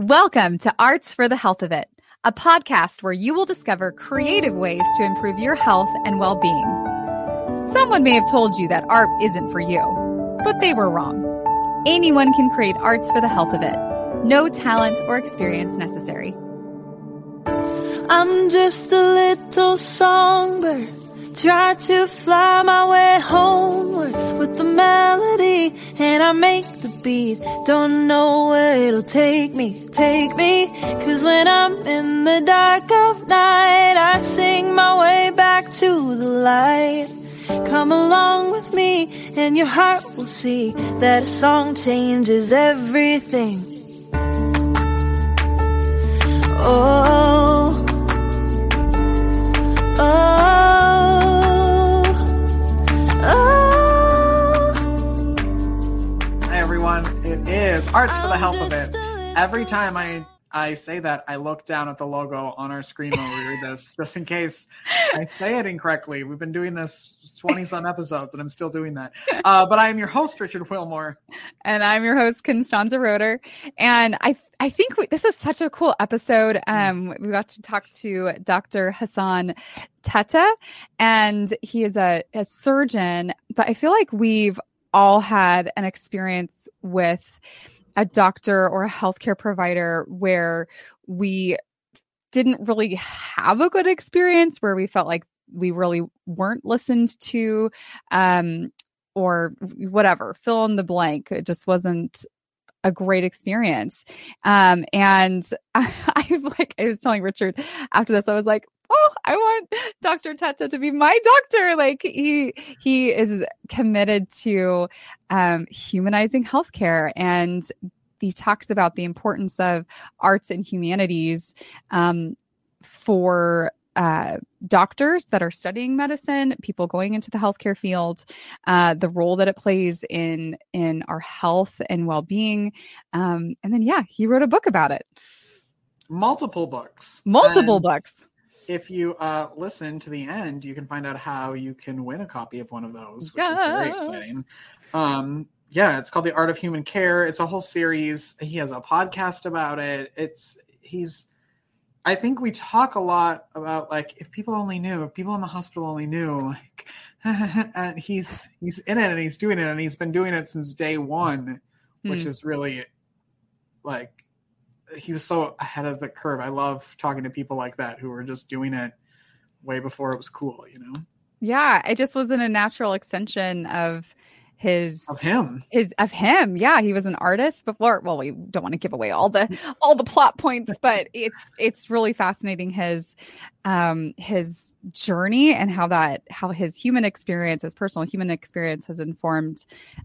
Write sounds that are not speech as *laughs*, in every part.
Welcome to Arts for the Health of It, a podcast where you will discover creative ways to improve your health and well being. Someone may have told you that art isn't for you, but they were wrong. Anyone can create arts for the health of it. No talent or experience necessary. I'm just a little songbird Try to fly my way homeward with the melody and I make the beat. Don't know where it'll take me, take me. Cause when I'm in the dark of night, I sing my way back to the light. Come along with me and your heart will see that a song changes everything. Oh, oh. Is Arts for the Health of It. Every time I I say that, I look down at the logo on our screen when we read this, just in case I say it incorrectly. We've been doing this 20 some episodes and I'm still doing that. Uh, but I am your host, Richard Wilmore. And I'm your host, Constanza Roeder. And I I think we, this is such a cool episode. Um, we got to talk to Dr. Hassan Tetteh, and he is a, a surgeon, but I feel like we've all had an experience with a doctor or a healthcare provider where we didn't really have a good experience where we felt like we really weren't listened to um, or whatever fill in the blank. It just wasn't a great experience. Um, and *laughs* I, I like i was telling richard after this i was like oh, I want Dr. Tetteh to be my doctor. Like he he is committed to um, humanizing healthcare and he talks about the importance of arts and humanities um, for uh, doctors that are studying medicine, people going into the healthcare field, uh, the role that it plays in in our health and well being, um, and then yeah, he wrote a book about it. Multiple books. Multiple and books if you uh, listen to the end, you can find out how you can win a copy of one of those, which yes. is very exciting. Um, yeah, it's called The Art of Human Care. It's a whole series. He has a podcast about it. It's he's I think we talk a lot about like if people only knew, if people in the hospital only knew, like *laughs* and he's he's in it and he's doing it and he's been doing it since day one, which hmm. is really like he was so ahead of the curve. I love talking to people like that who were just doing it way before it was cool, you know? Yeah, it just wasn't a natural extension of his of him his of him yeah he was an artist before well we don't want to give away all the all the plot points *laughs* but it's it's really fascinating his um his journey and how that how his human experience his personal human experience has informed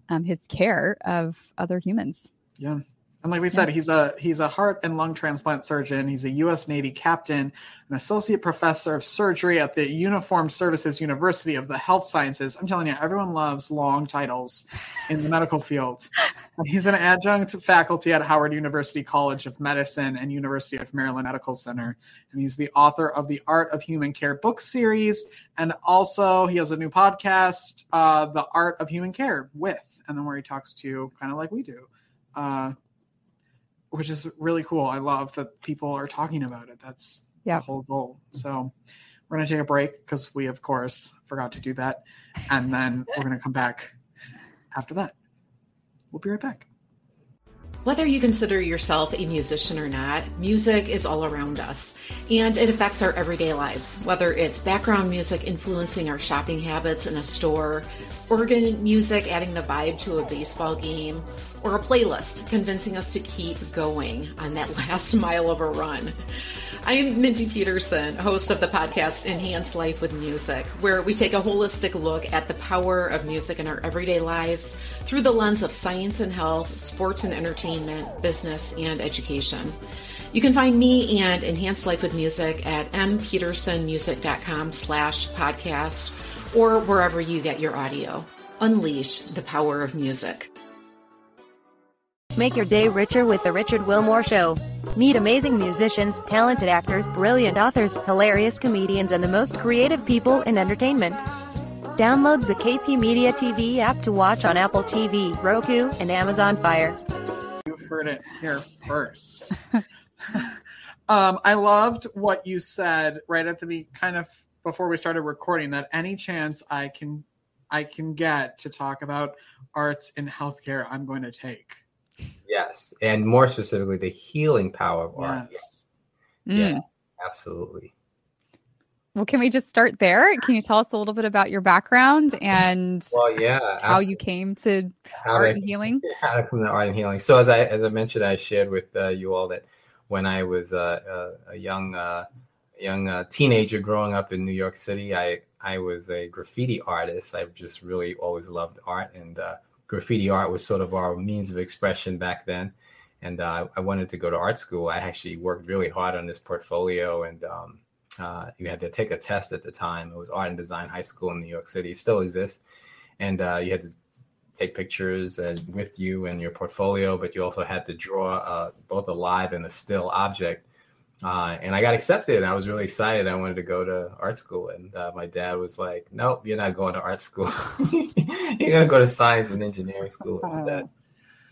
um his care of other humans yeah and like we said, he's a he's a heart and lung transplant surgeon. He's a U.S. Navy captain, an associate professor of surgery at the Uniformed Services University of the Health Sciences. I'm telling you, everyone loves long titles in the medical field. And he's an adjunct faculty at Howard University College of Medicine and University of Maryland Medical Center. And he's the author of the Art of Human Care book series, and also he has a new podcast, uh, The Art of Human Care, with, and then where he talks to kind of like we do. Uh, which is really cool. I love that people are talking about it. That's the whole goal. So we're going to take a break because we, of course, forgot to do that. And then we're going to come back after that. We'll be right back. Whether you consider yourself a musician or not, music is all around us and it affects our everyday lives. Whether it's background music influencing our shopping habits in a store, organ music adding the vibe to a baseball game, or a playlist convincing us to keep going on that *laughs* last mile of a run. I'm Mindy Peterson, host of the podcast Enhance Life with Music, where we take a holistic look at the power of music in our everyday lives through the lens of science and health, sports and entertainment, business, and education. You can find me and Enhance Life with Music at mpetersonmusic.com slash podcast or wherever you get your audio. Unleash the power of music. Make your day richer with The Richard Wilmore Show. Meet amazing musicians, talented actors, brilliant authors, hilarious comedians, and the most creative people in entertainment. Download the KP Media TV app to watch on Apple TV, Roku, and Amazon Fire You heard it here first. *laughs* um, I loved what you said right at the be- kind of before we started recording that any chance I can I can get to talk about arts in healthcare, I'm going to take. Yes, and more specifically, the healing power of art. Yes. Mm. Yeah, absolutely. Well, can we just start there? Can you tell us a little bit about your background and Well, yeah. how you came to how art I- and healing? *laughs* how to come to art and healing. So as I as I mentioned, I shared with uh, you all that when I was uh, a, a young uh, young uh, teenager growing up in New York City, I I was a graffiti artist. I've just really always loved art, and uh, graffiti art was sort of our means of expression back then. And uh, I wanted to go to art school. I actually worked really hard on this portfolio, and um, uh, you had to take a test at the time. It was Art and Design High School in New York City. It still exists, and uh, you had to take pictures with you and your portfolio, but you also had to draw uh, both a live and a still object. Uh, and I got accepted. And I was really excited. I wanted to go to art school, and uh, my dad was like, "Nope, you're not going to art school. *laughs* you're going to go to science and engineering school instead."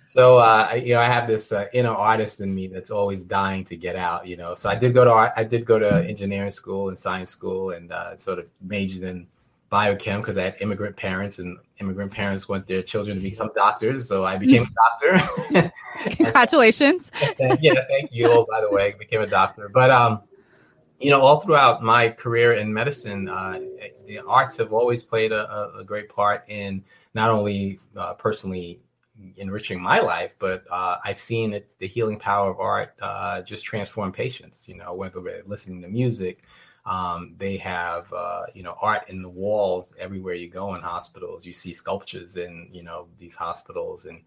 So uh, I, you know, I have this uh, inner artist in me that's always dying to get out. You know, so I did go to art. I did go to engineering school and science school, and uh, sort of majored in biochem because I had immigrant parents, and immigrant parents want their children to become doctors. So I became a *laughs* doctor. *laughs* Congratulations. *laughs* yeah, thank you. Oh, by the way, I became a doctor. But um, you know, all throughout my career in medicine, uh, the arts have always played a, a- great part in not only uh, personally enriching my life, but uh, I've seen it, the healing power of art uh, just transform patients. You know, whether they're listening to music, um, they have uh, you know art in the walls everywhere you go in hospitals. You see sculptures in you know these hospitals, and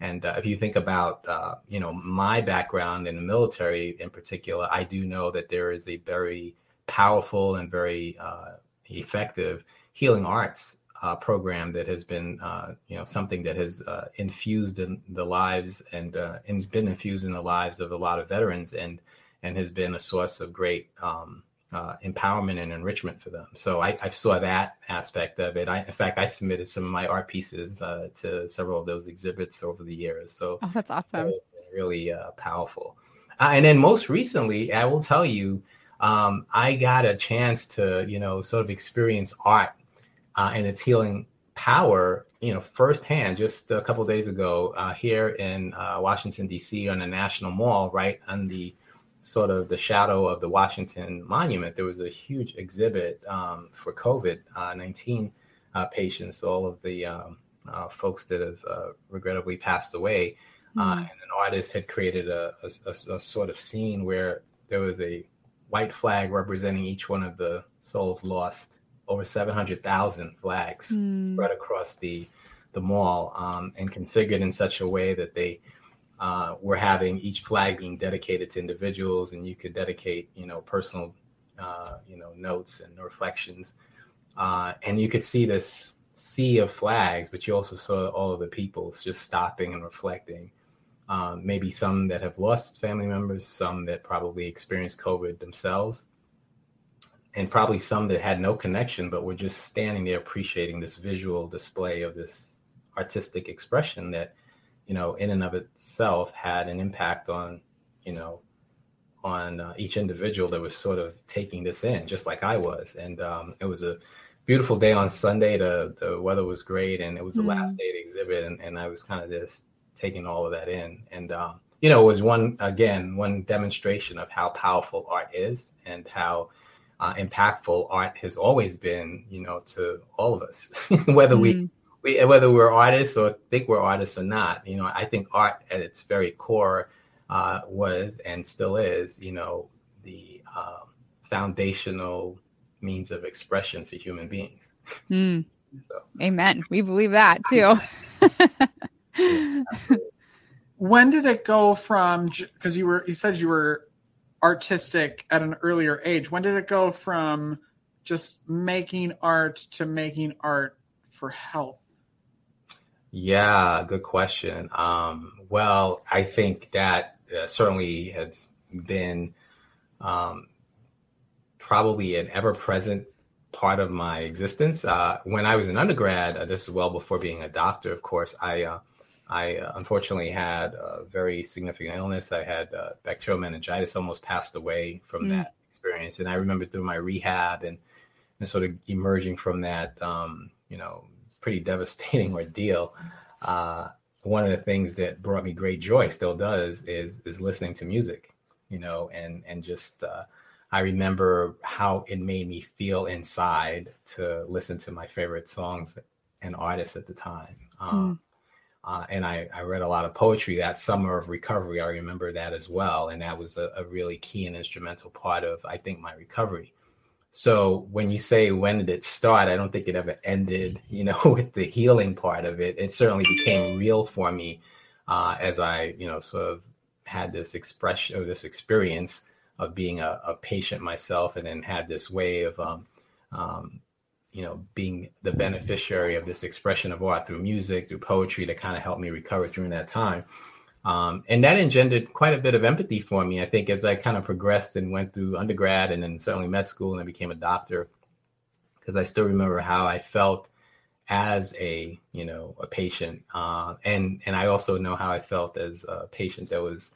and uh, if you think about uh, you know my background in the military in particular, I do know that there is a very powerful and very uh, effective healing arts uh, program that has been uh, you know something that has uh, infused in the lives and uh, and been infused in the lives of a lot of veterans and and has been a source of great um, uh, empowerment and enrichment for them. So I, I saw that aspect of it. I, in fact, I submitted some of my art pieces uh, to several of those exhibits over the years. So Oh, that's awesome. it's really uh, powerful. Uh, and then most recently, I will tell you, um, I got a chance to, you know, sort of experience art uh, and its healing power, you know, firsthand just a couple days ago uh, here in uh, Washington, D.C. on the National Mall, right on the sort of the shadow of the Washington Monument. There was a huge exhibit um, for COVID uh, 19 uh, patients, all of the um, uh, folks that have uh, regrettably passed away. Uh, Mm. and an artist had created a, a, a- a sort of scene where there was a white flag representing each one of the souls lost. Over 700,000 flags Mm. spread across the the mall um, and configured in such a way that they uh, were having each flag being dedicated to individuals, and you could dedicate, you know, personal, uh, you know, notes and reflections, uh, and you could see this sea of flags, but you also saw all of the people just stopping and reflecting. Um, maybe some that have lost family members, some that probably experienced COVID themselves, and probably some that had no connection but were just standing there appreciating this visual display of this artistic expression that you know in and of itself had an impact on you know on uh, each individual that was sort of taking this in just like i was. And um, it was a beautiful day on sunday. The, the weather was great and it was the last day to exhibit and, and i was kind of just taking all of that in. And um, you know it was one again one demonstration of how powerful art is and how uh, impactful art has always been, you know, to all of us, *laughs* whether we, Mm. We whether we're artists or think we're artists or not. You know, I think art at its very core uh, was and still is, you know, the um, foundational means of expression for human beings. Mm. So. Amen. We believe that too. *laughs* When did it go from because you were you said you were artistic at an earlier age. When did it go from just making art to making art for health? Yeah, good question. Um, well, I think that uh, certainly has been um, probably an ever present part of my existence. Uh, when I was an undergrad, uh, this is well before being a doctor, of course, I uh, I uh, unfortunately had a very significant illness. I had uh, bacterial meningitis, almost passed away from mm. that experience. And I remember through my rehab and, and sort of emerging from that, um, you know, pretty devastating *laughs* ordeal. Uh, one of the things that brought me great joy, still does, is is listening to music, you know, and and just uh, I remember how it made me feel inside to listen to my favorite songs and artists at the time. Um, mm. uh, and I, I, read a lot of poetry that summer of recovery. I remember that as well. And that was a, a, really key and instrumental part of, I think, my recovery. So when you say, when did it start? I don't think it ever ended, you know, *laughs* with the healing part of it. It certainly became real for me uh, as I, you know, sort of had this expression or this experience of being a, a patient myself and then had this way of um, um, you know being the beneficiary of this expression of art through music through poetry that kind of helped me recover during that time um, and that engendered quite a bit of empathy for me i think as i kind of progressed and went through undergrad and then certainly med school and i became a doctor because i still remember how i felt as a you know a patient uh, and and i also know how i felt as a patient that was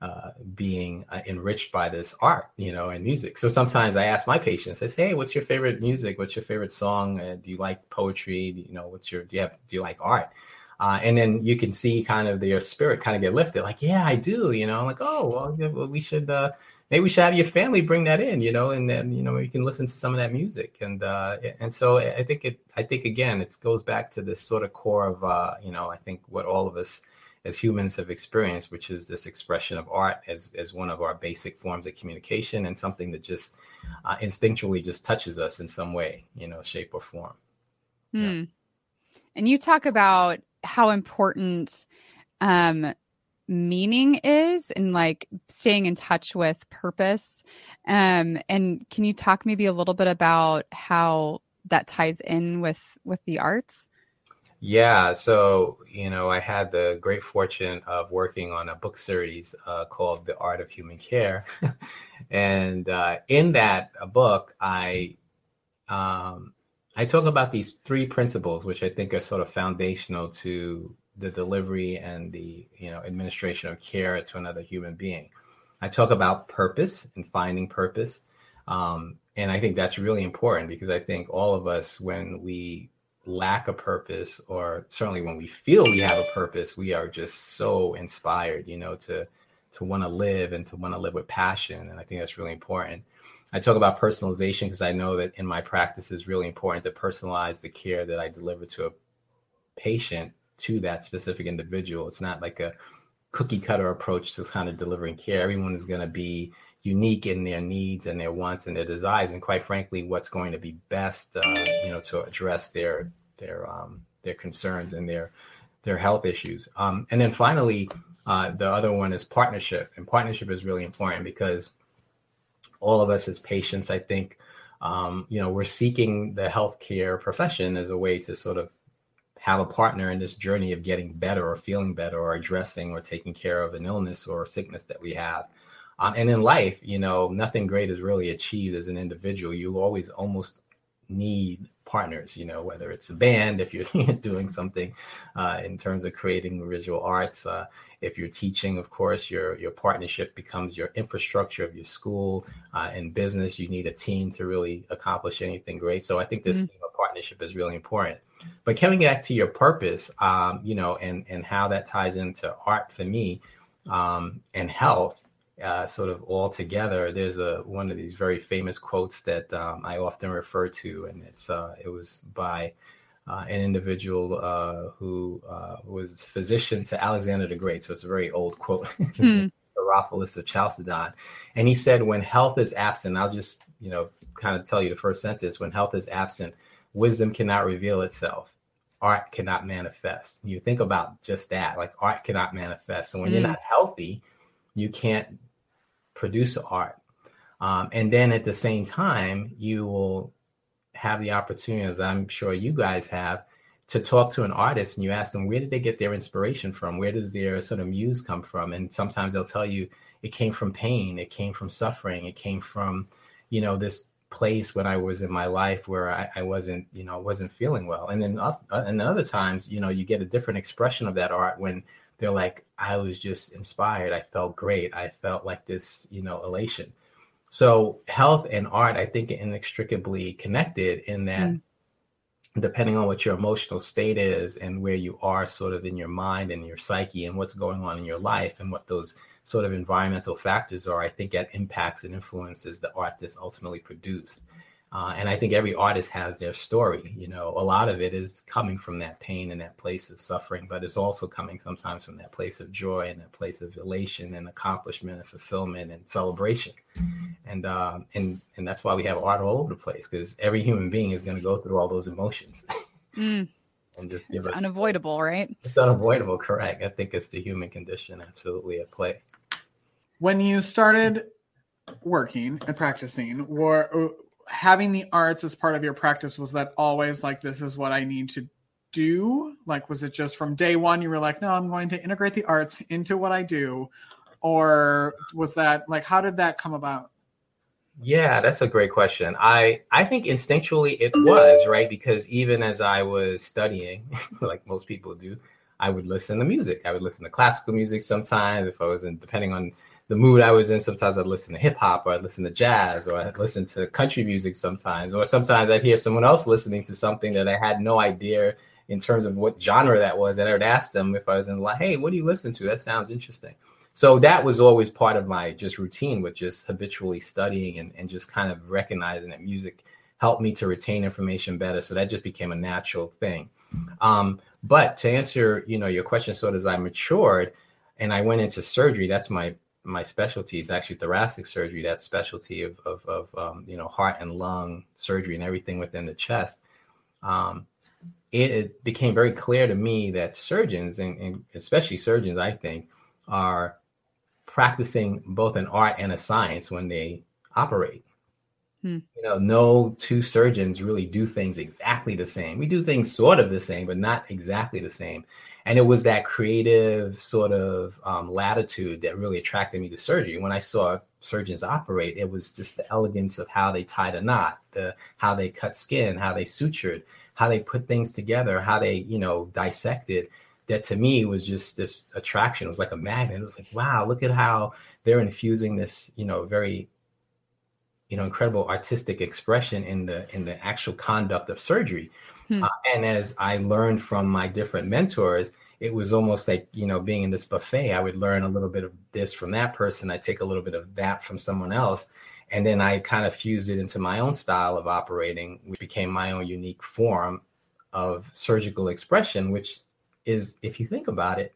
uh, being uh, enriched by this art, you know, and music. So sometimes I ask my patients, I say, "Hey, what's your favorite music? What's your favorite song? Uh, do you like poetry? Do you know, what's your do you have do you like art?" Uh, and then you can see kind of their spirit kind of get lifted, like, "Yeah, I do," you know, like, "Oh, well, yeah, well we should." Uh, maybe we should have your family bring that in, you know, and then you know you can listen to some of that music, and uh, and so I think it, I think again, it goes back to this sort of core of, uh, you know, I think what all of us as humans have experienced, which is this expression of art as, as one of our basic forms of communication and something that just uh, instinctually just touches us in some way, you know, shape or form. Hmm. Yeah. And you talk about how important um, meaning is and like staying in touch with purpose. Um, and can you talk maybe a little bit about how that ties in with with the arts? Yeah, so you know, I had the great fortune of working on a book series uh, called "The Art of Human Care," *laughs* and uh, in that uh, book, I um, I talk about these three principles, which I think are sort of foundational to the delivery and the you know administration of care to another human being. I talk about purpose and finding purpose, um, and I think that's really important because I think all of us, when we lack a purpose or certainly when we feel we have a purpose we are just so inspired you know to to want to live and to want to live with passion. And i think that's really important i talk about personalization because i know that in my practice is really important to personalize the care that i deliver to a patient to that specific individual. It's not like a cookie cutter approach to kind of delivering care. Everyone is going to be unique in their needs and their wants and their desires and quite frankly what's going to be best uh, you know to address their their um, their concerns and their their health issues. Um, and then finally, uh, the other one is partnership, and partnership is really important because all of us as patients, I think, um, you know, we're seeking the healthcare profession as a way to sort of have a partner in this journey of getting better or feeling better or addressing or taking care of an illness or sickness that we have. Um, and in life, you know, nothing great is really achieved as an individual. You always almost need partners you know whether it's a band if you're *laughs* doing something uh, in terms of creating visual arts uh, if you're teaching of course your your partnership becomes your infrastructure of your school uh, in business. You need a team to really accomplish anything great. So i think this mm-hmm. partnership is really important. But coming back to your purpose um, you know and and how that ties into art for me um, and health uh, sort of all together. There's a one of these very famous quotes that um, I often refer to, and it's uh, it was by uh, an individual uh, who uh, was physician to Alexander the Great. So it's a very old quote. *laughs* Herophilus of Chalcedon, and he said, "When health is absent, I'll just you know kind of tell you the first sentence. When health is absent, wisdom cannot reveal itself." Art cannot manifest. You think about just that, like art cannot manifest. So when mm. you're hmm. not healthy, you can't produce art. Um, and then at the same time, you will have the opportunity, as I'm sure you guys have, to talk to an artist and you ask them where did they get their inspiration from? Where does their sort of muse come from? And sometimes they'll tell you it came from pain, it came from suffering, it came from, you know, this place when I was in my life where I, I wasn't, you know, wasn't feeling well. And then, uh, and other times, you know, you get a different expression of that art when they're like, I was just inspired. I felt great. I felt like this, you know, elation. So health and art, I think, are inextricably connected in that. Mm. Depending on what your emotional state is and where you are, sort of in your mind and your psyche, and what's going on in your life, and what those sort of environmental factors are, I think that impacts and influences the art that's ultimately produced. Uh, and I think every artist has their story. You know, a lot of it is coming from that pain and that place of suffering, but it's also coming sometimes from that place of joy and that place of elation and accomplishment and fulfillment and celebration. And um, and and that's why we have art all over the place because every human being is going to go through all those emotions. *laughs* Mm. and just give it's us unavoidable, right? It's unavoidable, correct? I think it's the human condition absolutely at play when you started working and practicing or uh, having the arts as part of your practice was that always like this is what i need to do? Like was it just from day one you were like no i'm going to integrate the arts into what i do or was that like how did that come about? Yeah that's a great question. I i think instinctually it was right? Because even as i was studying *laughs* like most people do i would listen to music. I would listen to classical music sometimes if i was in depending on the mood I was in, sometimes I'd listen to hip hop or I'd listen to jazz or I'd listen to country music sometimes, or sometimes I'd hear someone else listening to something that I had no idea in terms of what genre that was. And I would ask them if I was in like, hey, what do you listen to? That sounds interesting. So that was always part of my just routine with just habitually studying and, and just kind of recognizing that music helped me to retain information better. So that just became a natural thing. Um, but to answer, you know, your question, of as I matured and I went into surgery, that's my my specialty is actually thoracic surgery. That specialty of of, of um, you know heart and lung surgery and everything within the chest. Um, it, it, became very clear to me that surgeons and, and, especially surgeons, I think, are practicing both an art and a science when they operate. Hmm. You know, no two surgeons really do things exactly the same. We do things sort of the same, but not exactly the same and it was that creative sort of um, latitude that really attracted me to surgery when i saw surgeons operate it was just the elegance of how they tied a knot the how they cut skin how they sutured how they put things together how they you know dissected that to me was just this attraction it was like a magnet it was like wow look at how they're infusing this you know very you know incredible artistic expression in the in the actual conduct of surgery Hmm. Uh, and as I learned from my different mentors, it was almost like, you know, being in this buffet, I would learn a little bit of this from that person. I take a little bit of that from someone else. And then I kind of fused it into my own style of operating, which became my own unique form of surgical expression, which is, if you think about it,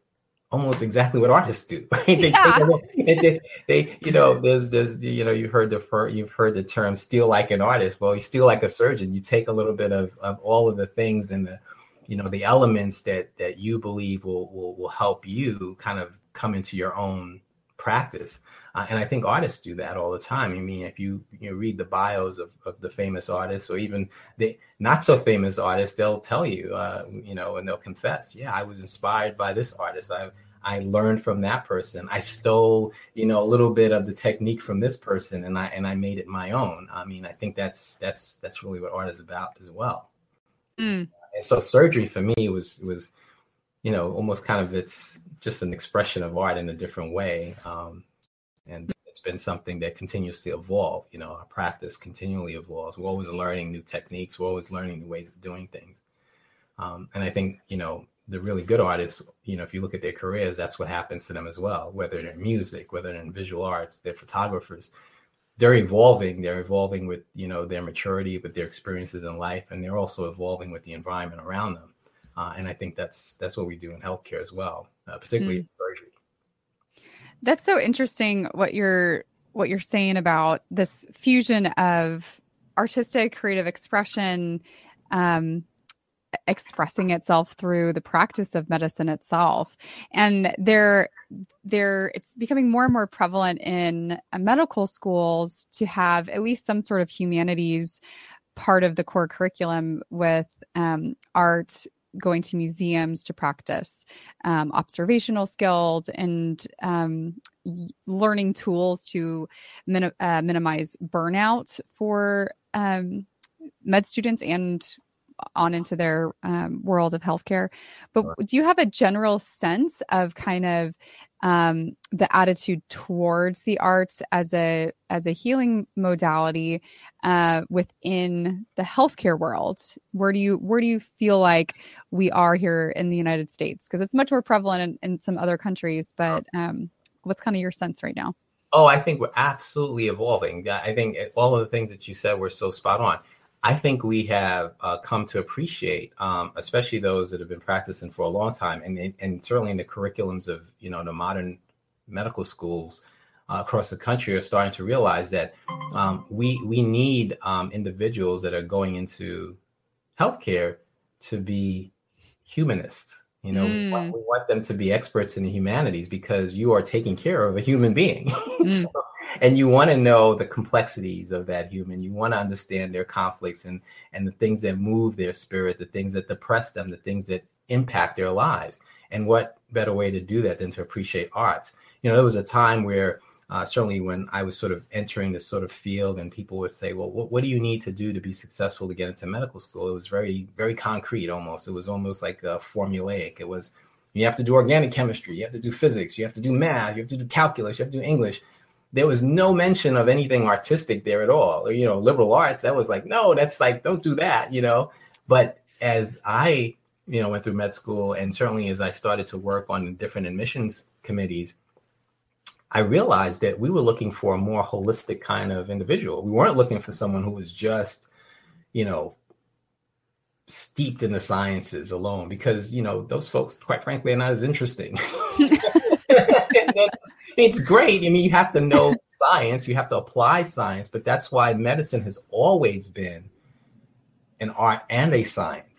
almost exactly what artists do. *laughs* Right? They, yeah. *laughs* they, they, you know, there's, there's, you know, you've heard the you've heard the term "steal like an artist." Well, you steal like a surgeon. You take a little bit of, of all of the things and the, you know, the elements that that you believe will will will help you kind of come into your own practice. Uh, and I think artists do that all the time. I mean, if you you know, read the bios of, of the famous artists or even the not so famous artists, they'll tell you, uh, you know, and they'll confess, yeah, I was inspired by this artist. I I learned from that person. I stole, you know, a little bit of the technique from this person, and I and I made it my own. I mean, I think that's that's that's really what art is about as well. Mm. And so surgery for me was was, you know, almost kind of it's just an expression of art in a different way, um, and it's been something that continues to evolve. You know, our practice continually evolves. We're always learning new techniques. We're always learning new ways of doing things. Um, and I think you know the really good artists, you know, if you look at their careers, that's what happens to them as well. Whether they're in music, whether they're in visual arts, they're photographers. They're evolving. They're evolving with you know their maturity, with their experiences in life, and they're also evolving with the environment around them. Uh, and I think that's that's what we do in healthcare as well, uh, particularly mm. surgery. That's so interesting what you're what you're saying about this fusion of artistic creative expression um, expressing itself through the practice of medicine itself. And there there it's becoming more and more prevalent in medical schools to have at least some sort of humanities part of the core curriculum with um, art going to museums to practice um, observational skills and um, learning tools to min- uh, minimize burnout for um, med students and on into their um, world of healthcare. But do you have a general sense of kind of um, the attitude towards the arts as a as a healing modality uh, within the healthcare world? Where do you where do you feel like we are here in the United States? Because it's much more prevalent in, in some other countries. But um, what's kind of your sense right now? Oh, I think we're absolutely evolving. I think all of the things that you said were so spot on. I think we have uh, come to appreciate, um, especially those that have been practicing for a long time, and and certainly in the curriculums of you know the modern medical schools uh, across the country are starting to realize that um, we we need um, individuals that are going into healthcare to be humanists. You know, we, want, Mm. we want them to be experts in the humanities because you are taking care of a human being. *laughs* So- and you want to know the complexities of that human. You want to understand their conflicts and and the things that move their spirit, the things that depress them, the things that impact their lives. And what better way to do that than to appreciate arts? You know, there was a time where uh, certainly when I was sort of entering this sort of field, and people would say, "Well, what, what do you need to do to be successful to get into medical school?" It was very, very concrete. Almost, it was almost like uh, formulaic. It was, you have to do organic chemistry, you have to do physics, you have to do math, you have to do calculus, you have to do English. There was no mention of anything artistic there at all. You know, liberal arts. That was like, no, that's like, don't do that. You know. But as I, you know, went through med school, and certainly as I started to work on different admissions committees, I realized that we were looking for a more holistic kind of individual. We weren't looking for someone who was just, you know, steeped in the sciences alone, because you know those folks, quite frankly, are not as interesting. *laughs* it's great. I mean, you have to know science, you have to apply science, but that's why medicine has always been an art and a science.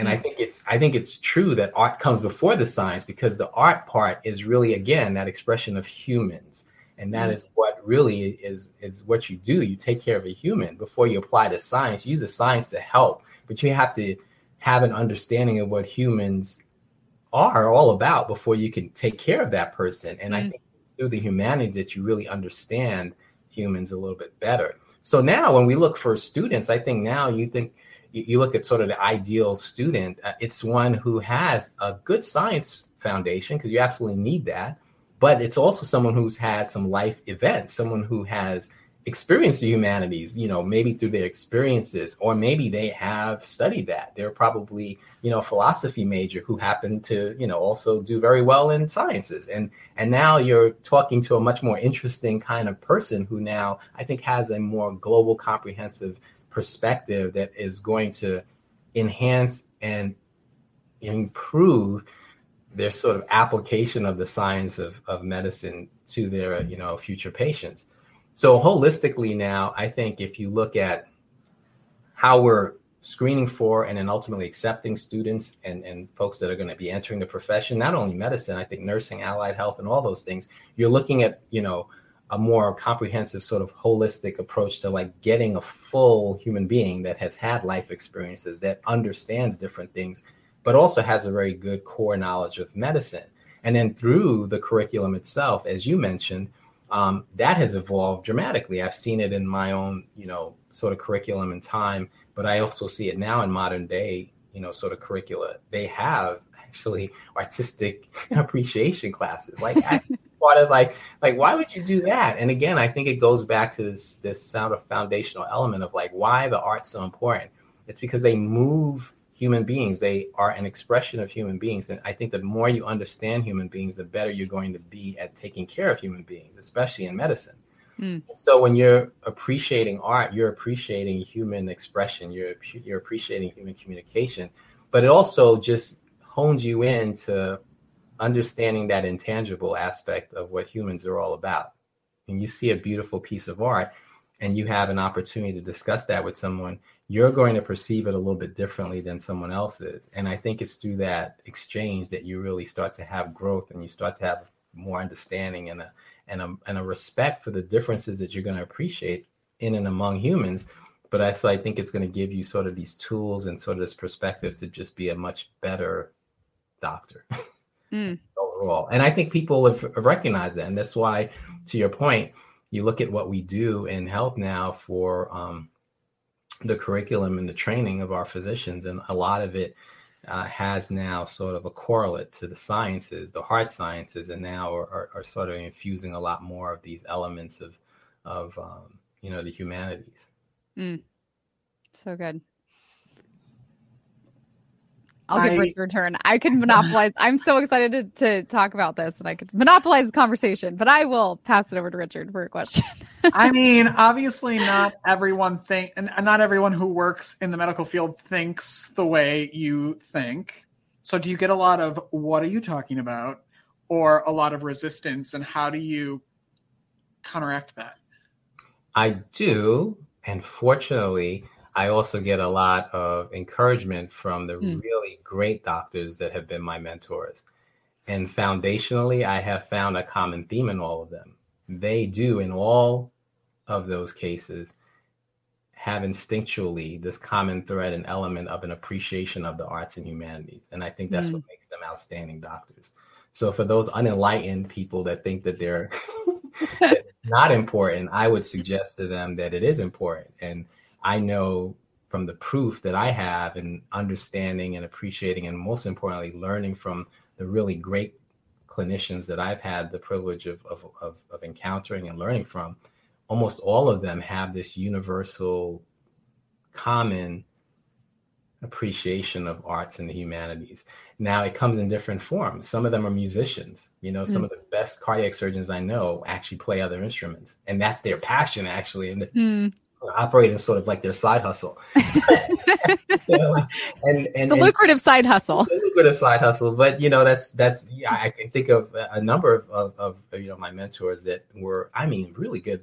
And I think it's I think it's true that art comes before the science because the art part is really again that expression of humans. And that is what really is is what you do. You take care of a human before you apply the science. Use the science to help, but you have to have an understanding of what humans are all about before you can take care of that person. And I Mm. think it's through the humanities that you really understand humans a little bit better. So now when we look for students, I think now you think you, look at sort of the ideal student, uh, it's one who has a good science foundation because you absolutely need that. But it's also someone who's had some life events, someone who has experienced the humanities, you know, maybe through their experiences, or maybe they have studied that. They're probably, you know, a philosophy major who happened to, you know, also do very well in sciences. And and now you're talking to a much more interesting kind of person who now I think has a more global, comprehensive perspective that is going to enhance and improve their sort of application of the science of, of medicine to their you know future patients. So holistically now i think if you look at how we're screening for and then ultimately accepting students and, and folks that are going to be entering the profession not only medicine i think nursing allied health and all those things you're looking at you know a more comprehensive sort of holistic approach to like getting a full human being that has had life experiences that understands different things but also has a very good core knowledge of medicine. And then through the curriculum itself as you mentioned um, that has evolved dramatically. I've seen it in my own you know sort of curriculum and time but i also see it now in modern day you know sort of curricula. They have actually artistic *laughs* appreciation classes. Like *laughs* part of like like why would you do that? And again i think it goes back to this this sound of foundational element of like why the art's so important. It's because they move human beings. They are an expression of human beings. And i think the more you understand human beings the better you're going to be at taking care of human beings especially in medicine. Mm. so when you're appreciating art you're appreciating human expression. You're you're appreciating human communication. But it also just hones you into understanding that intangible aspect of what humans are all about. And you see a beautiful piece of art and you have an opportunity to discuss that with someone you're going to perceive it a little bit differently than someone else is and i think it's through that exchange that you really start to have growth and you start to have more understanding and a and a, and a respect for the differences that you're going to appreciate in and among humans. But I, so I think it's going to give you sort of these tools and sort of this perspective to just be a much better doctor *laughs* Mm. overall. And I think people have recognized that, and that's why, to your point, you look at what we do in health now for um, the curriculum and the training of our physicians, and a lot of it uh, has now sort of a correlate to the sciences, the hard sciences, and now are, are, are sort of infusing a lot more of these elements of of um, you know the humanities. Mm. So good. I'll give I, Richard turn. I could monopolize. I'm so excited to, to talk about this and I could monopolize the conversation, but I will pass it over to Richard for a question. *laughs* I mean, obviously not everyone think and not everyone who works in the medical field thinks the way you think. So do you get a lot of what are you talking about or a lot of resistance and how do you counteract that? I do, and fortunately, I also get a lot of encouragement from the mm. really great doctors that have been my mentors. And foundationally, I have found a common theme in all of them. They do, in all of those cases, have instinctually this common thread and element of an appreciation of the arts and humanities. And I think that's mm. what makes them outstanding doctors. So for those unenlightened people that think that they're *laughs* not important, I would suggest to them that it is important. And I know from the proof that I have and understanding and appreciating, and most importantly, learning from the really great clinicians that I've had the privilege of, of, of, of encountering and learning from, almost all of them have this universal, common appreciation of arts and the humanities. Now it comes in different forms. Some of them are musicians. You know, some mm. of the best cardiac surgeons I know actually play other instruments, and that's their passion actually. And mm operating sort of like their side hustle. *laughs* you know, and and the lucrative and, side hustle. lucrative side hustle. But you know, that's that's yeah, I can think of a number of, of, of you know my mentors that were, I mean, really good,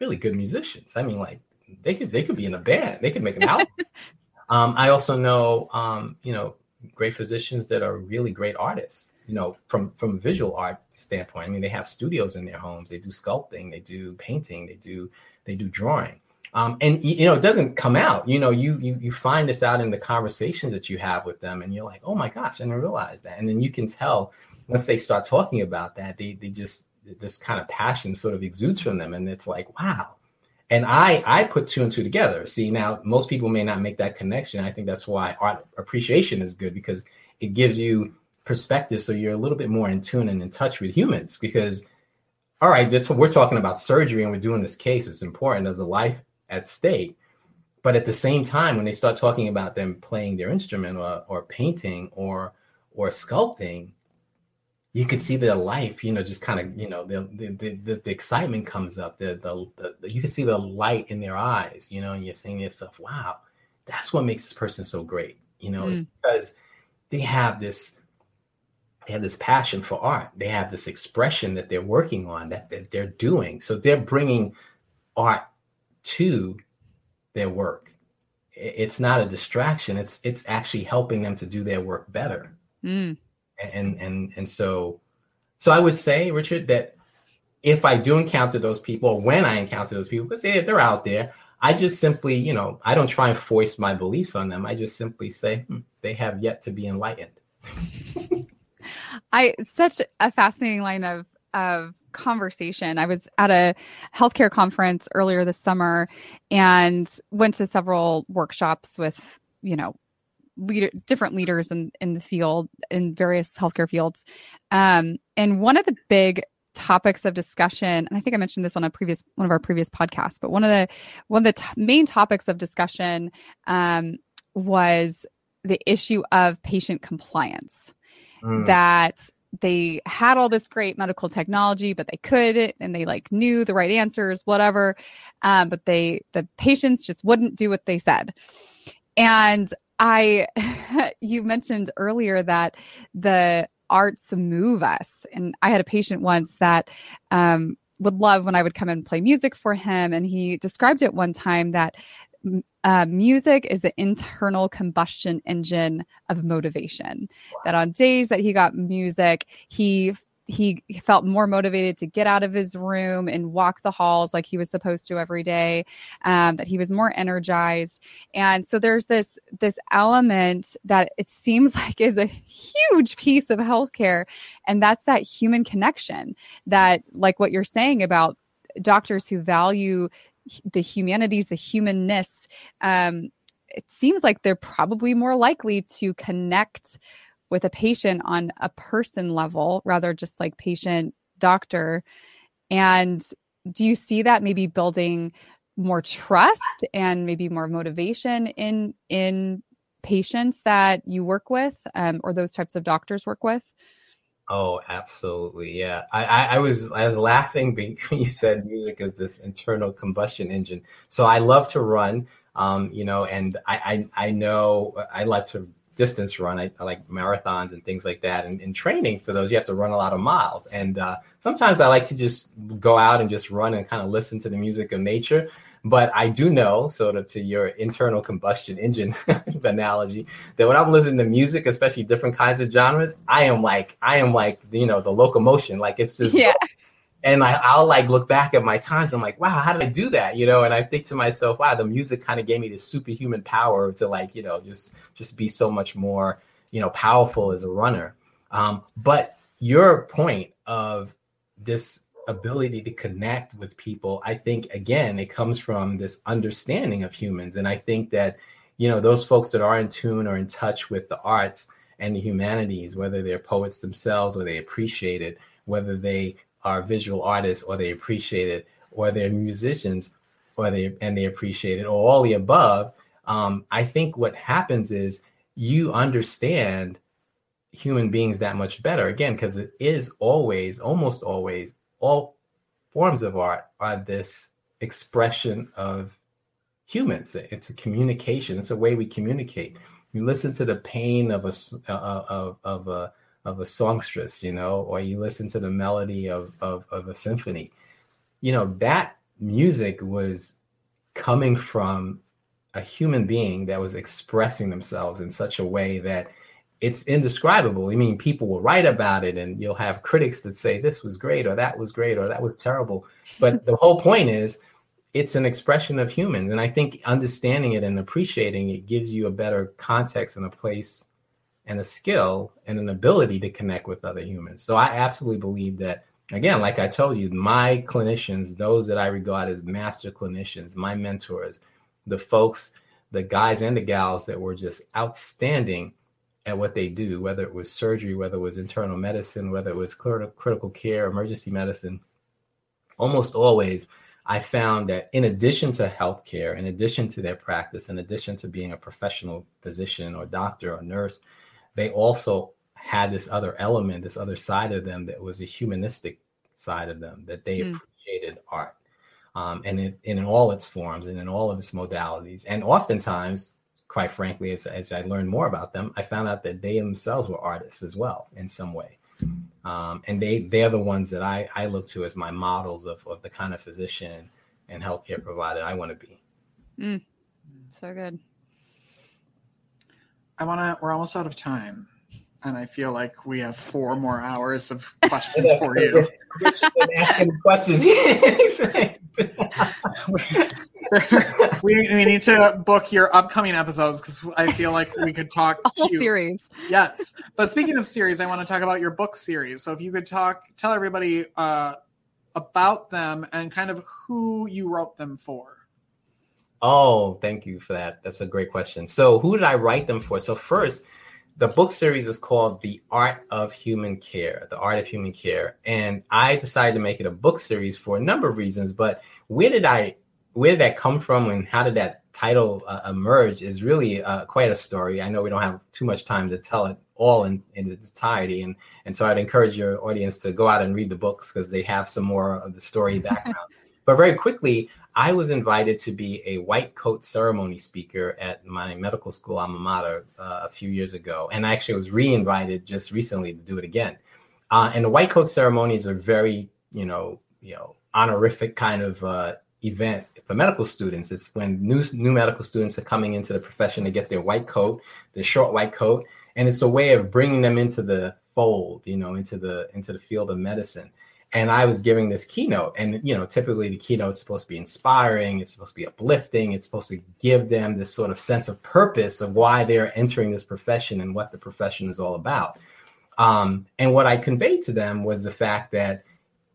really good musicians. I mean, like they could they could be in a band, they could make an album. *laughs* um, I also know um, you know, great physicians that are really great artists you know from from visual art standpoint i mean they have studios in their homes they do sculpting they do painting they do they do drawing. Um, and you know, it doesn't come out. You know, you you you find this out in the conversations that you have with them, and you're like, oh my gosh, I didn't realize that. And then you can tell once they start talking about that, they they just this kind of passion sort of exudes from them, and it's like, wow. And I I put two and two together. See, now most people may not make that connection. I think that's why art appreciation is good because it gives you perspective, so you're a little bit more in tune and in touch with humans because all right, we're talking about surgery and we're doing this case. It's important. There's a life at stake. But at the same time, when they start talking about them playing their instrument or, or painting or or sculpting, you could see their life, you know, just kind of, you know, the the, the, the excitement comes up. The, the, the you can see the light in their eyes, you know, and you're saying to yourself, wow, that's what makes this person so great. You know, mm. it's because they have this they have this passion for art. They have this expression that they're working on that, that they're doing. So they're bringing art to their work. It's not a distraction. It's it's actually helping them to do their work better. Mm. And and and so so I would say, Richard, that if I do encounter those people, or when I encounter those people, because they're out there, I just simply, you know, I don't try and force my beliefs on them. I just simply say hmm, they have yet to be enlightened. *laughs* I such a fascinating line of of conversation. I was at a healthcare conference earlier this summer and went to several workshops with, you know, leader different leaders in in the field in various healthcare fields. Um, and one of the big topics of discussion and i think i mentioned this on a previous one of our previous podcasts but one of the one of the t- main topics of discussion um, was the issue of patient compliance mm. that they had all this great medical technology but they could and they like knew the right answers whatever um, but they the patients just wouldn't do what they said and i *laughs* you mentioned earlier that the arts move us and i had a patient once that um, would love when i would come and play music for him and he described it one time that uh, music is the internal combustion engine of motivation. That on days that he got music, he he felt more motivated to get out of his room and walk the halls like he was supposed to every day um, that he was more energized and so there's this this element that it seems *laughs* like is a huge piece of healthcare and that's that human connection that like what you're saying about doctors who value the humanities, the humanness, um, it seems like they're probably more likely to connect with a patient on a person level rather just like patient doctor. And do you see that maybe building more trust and maybe more motivation in in patients that you work with um, or those types of doctors work with? Oh, absolutely. Yeah. I, I, I, was I was laughing *laughs* because you said music is this internal combustion engine. So I love to run, um, you know, and I, I, I know I like to distance run. I, I, like marathons and things like that. And in training for those, you have to run a lot of miles. And uh, sometimes I like to just go out and just run and kind of listen to the music of nature. But I do know, sort of to your internal combustion engine *laughs* analogy, that when I'm listening to music, especially different kinds of genres, I am like, I am like, you know, the locomotion. Like it's just, yeah. And I, I'll like look back at my times. I'm like, wow, how did I do that? You know, and I think to myself, wow, the music kind of gave me this superhuman power to like, you know, just just be so much more, you know, powerful as a runner. Um, but your point of this ability to connect with people, I think again, it comes from this understanding of humans. And I think that, you know, those folks that are in tune or in touch with the arts and the humanities, whether they're poets themselves or they appreciate it, whether they are visual artists or they appreciate it, or they're musicians or they and they appreciate it, or all the above. Um, I think what happens is you understand human beings that much better again because it is always almost always all forms of art are this expression of humans. It's a communication. It's a way we communicate. You listen to the pain of a uh, of, of a of a songstress, you know, or you listen to the melody of, of, of a symphony. You know, that music was coming from a human being that was expressing themselves in such a way that it's indescribable. I mean, people will write about it and you'll have critics that say this was great or that was great or that was terrible. But the whole point is it's an expression of humans. And I think understanding it and appreciating it gives you a better context and a place and a skill and an ability to connect with other humans. So I absolutely believe that again, like I told you, my clinicians, those that I regard as master clinicians, my mentors, the folks, the guys and the gals that were just outstanding at what they do, whether it was surgery, whether it was internal medicine, whether it was critical care, emergency medicine, almost always I found that in addition to healthcare, in addition to their practice, in addition to being a professional physician or doctor or nurse, they also had this other element, this other side of them that was a humanistic side of them, that they mm. appreciated art. Um, and, it, and in all its forms and in all of its modalities. And oftentimes, quite frankly, as, as I learned more about them, I found out that they themselves were artists as well in some way. Um, and they they're the ones that I, I look to as my models of, of the kind of physician and healthcare provider I want to be. Mm. So good. I want to. We're almost out of time, and I feel like we have four more hours of *laughs* questions for you. asking questions. *laughs* we, we need to book your upcoming episodes because I feel like we could talk *laughs* a whole series. Yes, but speaking of series, I want to talk about your book series. So if you could talk, tell everybody uh, about them and kind of who you wrote them for. Oh, thank you for that. That's a great question. So, who did I write them for? So, first, the book series is called The Art of Human Care, The Art of Human Care. And I decided to make it a book series for a number of reasons, but where did I where did that come from and how did that title uh, emerge is really uh, quite a story. I know we don't have too much time to tell it all in, in its entirety. And, and so I'd encourage your audience to go out and read the books because they have some more of the story background. *laughs* but very quickly, I was invited to be a white coat ceremony speaker at my medical school alma mater uh, a few years ago, and I actually was re-invited just recently to do it again. Uh, and the white coat ceremonies are very, you know, you know, honorific kind of uh, event for medical students. It's when new new medical students are coming into the profession to get their white coat, their short white coat, and it's a way of bringing them into the fold, you know, into the into the field of medicine and I was giving this keynote. And you know, typically the keynote is supposed to be inspiring, it's supposed to be uplifting, it's supposed to give them this sort of sense of purpose of why they're entering this profession and what the profession is all about. Um, and what I conveyed to them was the fact that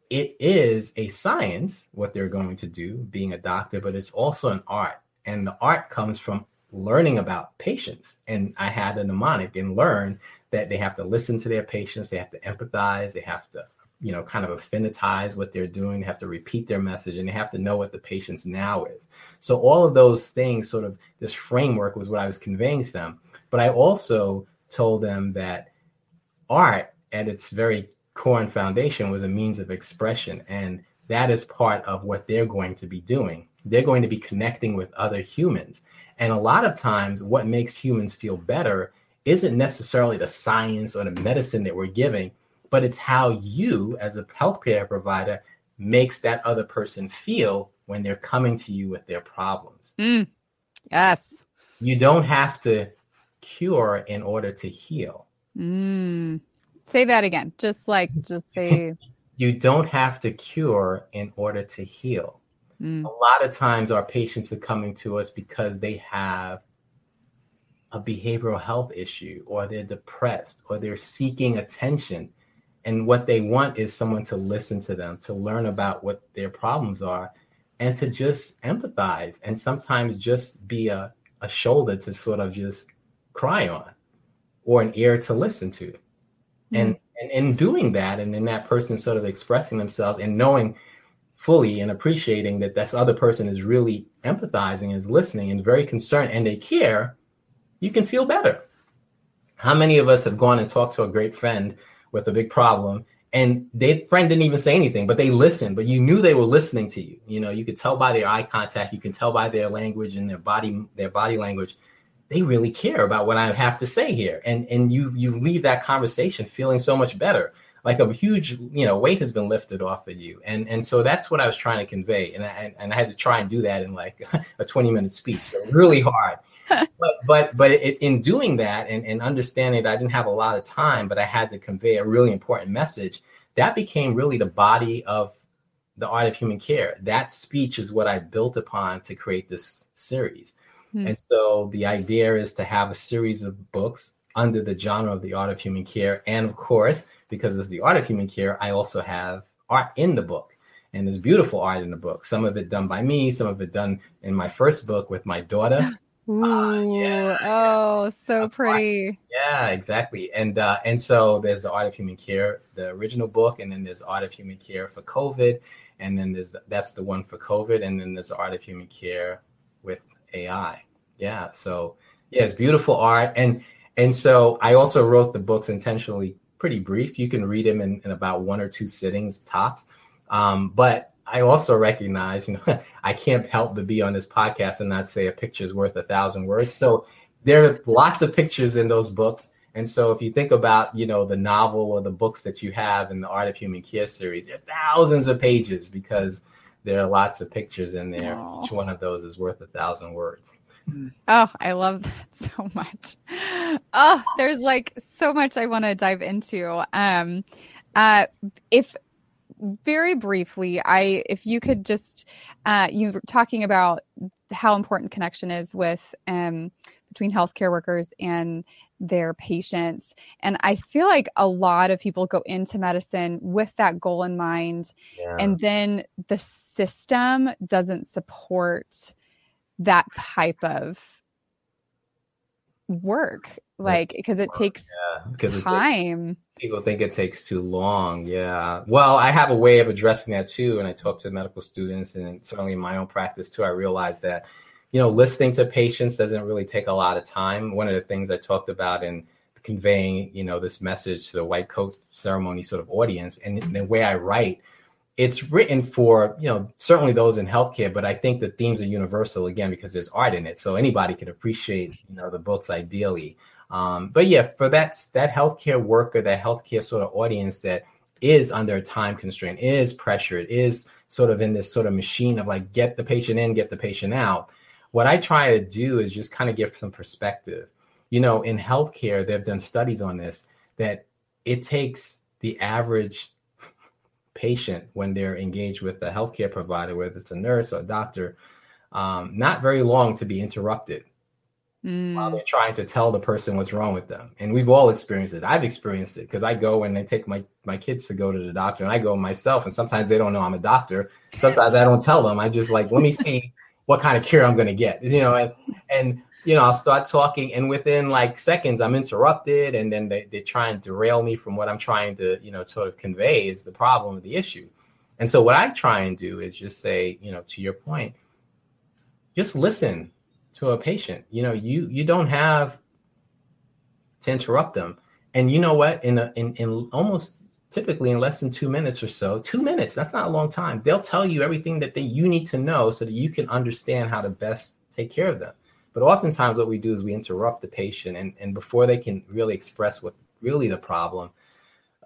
it is a science what they're going to do being a doctor but it's also an art and the art comes from learning about patients and i had a mnemonic and learn that they have to listen to their patients they have to empathize they have to you know kind of affinitize what they're doing they have to repeat their message and they have to know what the patient's now is so all of those things sort of this framework was what i was conveying to them but i also told them that art at its very core and foundation was a means of expression. And that is part of what they're going to be doing. They're going to be connecting with other humans. And a lot of times, what makes humans feel better isn't necessarily the science or the medicine that we're giving, but it's how you, as a healthcare provider, makes that other person feel when they're coming to you with their problems. Mm. Yes. You don't have to cure in order to heal. Mm. Say that again. Just like, just say. *laughs* you don't have to cure in order to heal. Mm. A lot of times, our patients are coming to us because they have a behavioral health issue, or they're depressed, or they're seeking attention. And what they want is someone to listen to them, to learn about what their problems are, and to just empathize and sometimes just be a, a shoulder to sort of just cry on or an ear to listen to. Hmm. And, and in doing that, and in that person sort of expressing themselves and knowing fully and appreciating that this other person is really empathizing, is listening, and very concerned, and they care, you can feel better. How many of us have gone and talked to a great friend with a big problem, and their friend didn't even say anything, but they listened, but you knew they were listening to you. You know, you could tell by their eye contact, you can tell by their language and their body, their body language they really care about what I have to say here. And and you you leave that conversation feeling so much better. Like a huge, you know, weight has been lifted off of you. And and so that's what I was trying to convey. And I and I had to try and do that in like *laughs* a 20 minute speech. So really hard. But but but it, in doing that and, and understanding that I didn't have a lot of time, but I had to convey a really important message, that became really the body of the art of human care. That speech is what I built upon to create this series. Mm-hmm. And so the idea is to have a series of books under the genre of the art of human care. And of course, because it's the art of human care, I also have art in the book. And there's beautiful art in the book. Some of it done by me, some of it done in my first book with my daughter. *laughs* Ooh, yeah, oh, so pretty. Yeah, exactly. And uh, and so there's the Art of Human Care, the original book, and then there's Art of Human Care for COVID, and then there's that's the one for COVID, and then there's the Art of Human Care with AI. Yeah. So yeah, it's beautiful art. And and so I also wrote the books intentionally pretty brief. You can read them in, in about one or two sittings tops. Um, but I also recognize, you know, *laughs* I can't help but be on this podcast and not say a picture is worth a thousand words. So there are lots of pictures in those books. And so if you think about, you know, the novel or the books that you have in the Art of Human Care series, there are thousands of pages because there are lots of pictures in there. Aww. Each one of those is worth a thousand words. Oh, I love that so much. Oh, there's like so much I want to dive into. Um, uh, if very briefly, I if you could just uh, you were talking about how important connection is with um, between healthcare workers and their patients, and I feel like a lot of people go into medicine with that goal in mind, yeah. and then the system doesn't support that type of work like because it takes yeah, time. people think it takes too long yeah. Well i have a way of addressing that too and i talk to medical students and certainly in my own practice too i realized that you know listening to patients doesn't really take a lot of time. One of the things i talked about in conveying you know this message to the white coat ceremony sort of audience and the way i write it's written for you know certainly those in healthcare but i think the themes are universal again because there's art in it. So anybody can appreciate you know the books ideally. Um, but yeah for that that healthcare worker that healthcare sort of audience that is under a time constraint is pressured is sort of in this sort of machine of like get the patient in get the patient out what i try to do is just kind of give some perspective. You know in healthcare they've done studies on this that it takes the average patient when they're engaged with a healthcare provider, whether it's a nurse or a doctor, um, not very long to be interrupted. while they're trying to tell the person what's wrong with them. And we've all experienced it. I've experienced it because I go and they take my my kids to go to the doctor, and I go myself. And sometimes they don't know I'm a doctor. Sometimes I don't tell them. I just like let me see *laughs* what kind of care I'm going to get. You know, and and you know I'll start talking, and within like seconds I'm interrupted, and then they they try and derail me from what I'm trying to you know sort of convey is the problem, the issue. And so what I try and do is just say, you know, to your point, just listen to a patient. You know, you you don't have to interrupt them. And you know what? In a, in in almost typically in less than two minutes or so, two minutes. That's not a long time. They'll tell you everything that they you need to know so that you can understand how to best take care of them. But oftentimes, what we do is we interrupt the patient, and and before they can really express what really the problem,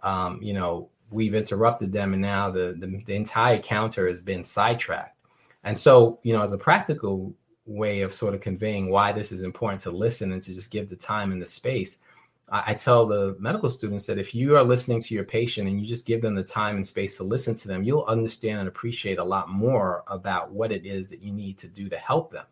um, you know, we've interrupted them, and now the, the the entire counter has been sidetracked. And so, you know, as a practical way of sort of conveying why this is important to listen and to just give the time and the space. I, I tell the medical students that if you are listening to your patient and you just give them the time and space to listen to them, you'll understand and appreciate a lot more about what it is that you need to do to help them.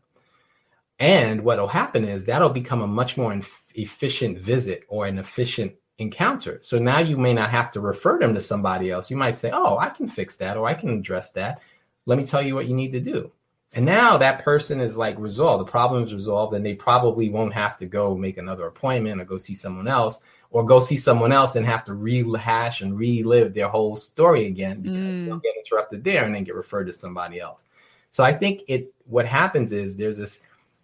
And what will happen is that'll become a much more efficient visit or an efficient encounter. So now you may not have to refer them to somebody else. You might say, Oh, I can fix that or I can address that. Let me tell you what you need to do. And now that person is like resolved. The problem is resolved, and they probably won't have to go make another appointment or go see someone else or go see someone else and have to rehash and relive their whole story again because mm. they'll get interrupted there and then get referred to somebody else. So I think it what happens is there's this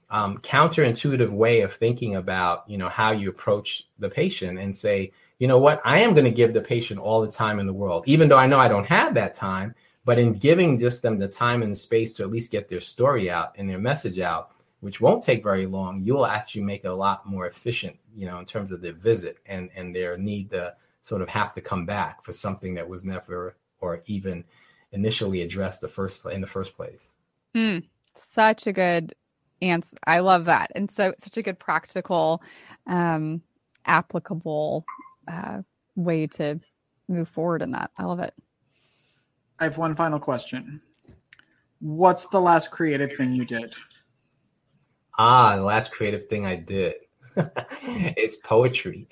um, counterintuitive way of thinking about you know how you approach the patient and say you know what I am going to give the patient all the time in the world even though I know I don't have that time but in giving just them the time and the space to at least get their story out and their message out, which won't take very long, you'll actually make it a lot more efficient, you know, in terms of their visit and and their need to sort of have to come back for something that was never or even initially addressed the first in the first place. Mm, such a good answer. I love that, and so such a good practical, um, applicable uh, way to move forward in that. I love it. I have one final question. What's the last creative thing you did? Ah, the last creative thing I did. *laughs* it's poetry.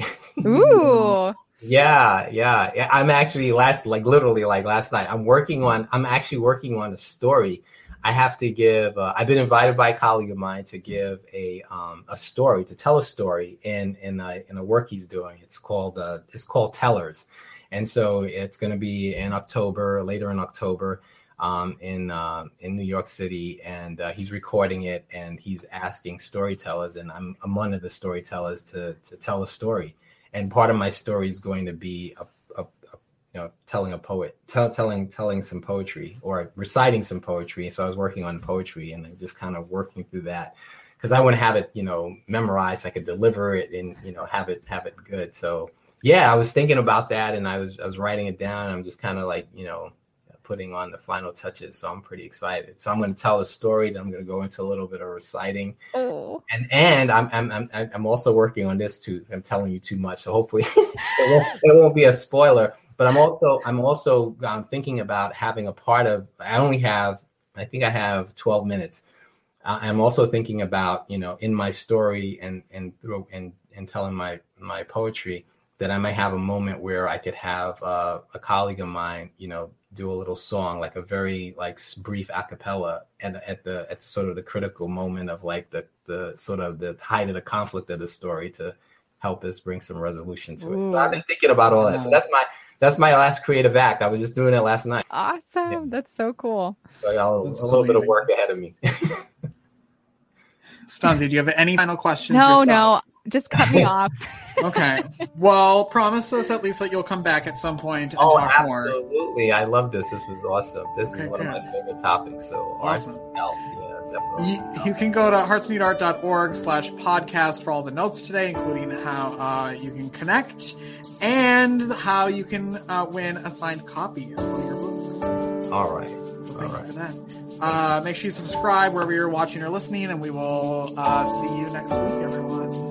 Ooh. *laughs* yeah, yeah. I'm actually last like literally like last night. I'm working on I'm actually working on a story. I have to give uh, I've been invited by a colleague of mine to give a um, a story, to tell a story in in a, in a work he's doing. It's called uh, it's called Tellers. And so it's going to be in October, later in October, um, in uh, in New York City, and uh, he's recording it, and he's asking storytellers, and I'm, I'm one of the storytellers to to tell a story, and part of my story is going to be a, a, a you know telling a poet, tell, telling telling some poetry or reciting some poetry. So I was working on poetry and just kind of working through that because I want to have it, you know, memorized. I could deliver it and you know have it have it good. So yeah, I was thinking about that and I was I was writing it down. I'm just kind of like, you know, putting on the final touches. So I'm pretty excited. So I'm going to tell a story. That I'm going to go into a little bit of reciting. Oh. And and I'm I'm I'm I'm also working on this too. I'm telling you too much. So hopefully *laughs* it, won't, it won't be a spoiler. But I'm also I'm also um, thinking about having a part of. I only have I think I have 12 minutes. Uh, I'm also thinking about you know in my story and and through and and telling my my poetry that I might have a moment where I could have uh, a colleague of mine, you know, do a little song, like a very like brief acapella, and at the at sort of the critical moment of like the the sort of the height of the conflict of the story to help us bring some resolution to it. So I've been thinking about all that. So that's my that's my last creative act. I was just doing it last night. Awesome. Yeah. That's so cool. So I got a, a little bit of work ahead of me. *laughs* Stanzi, do you have any final questions? No, yourself? No. Just cut me off. *laughs* okay. Well, promise us at least that you'll come back at some point and oh, talk absolutely. more. Absolutely. I love this. This was awesome. This okay, is one good. of my favorite topics. So awesome. Health, yeah, definitely. You, you, can go to heartsneedart.org slash podcast for all the notes today, including how uh, you can connect and how you can uh, win a signed copy of one of your books. All right. So all right. for that. Uh, make sure you subscribe wherever you're watching or listening, and we will uh, see you next week, everyone.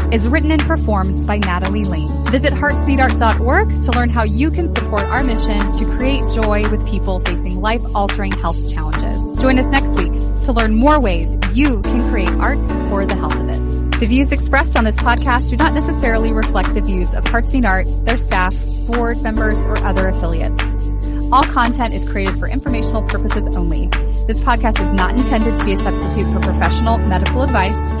is written and performed by Natalie Lane. Visit heartsneedart.org to learn how you can support our mission to create joy with people facing life-altering health challenges. Join us next week to learn more ways you can create arts for the health of it. The views expressed on this podcast do not necessarily reflect the views of Hearts Need Art, their staff, board members, or other affiliates. All content is created for informational purposes only. This podcast is not intended to be a substitute for professional medical advice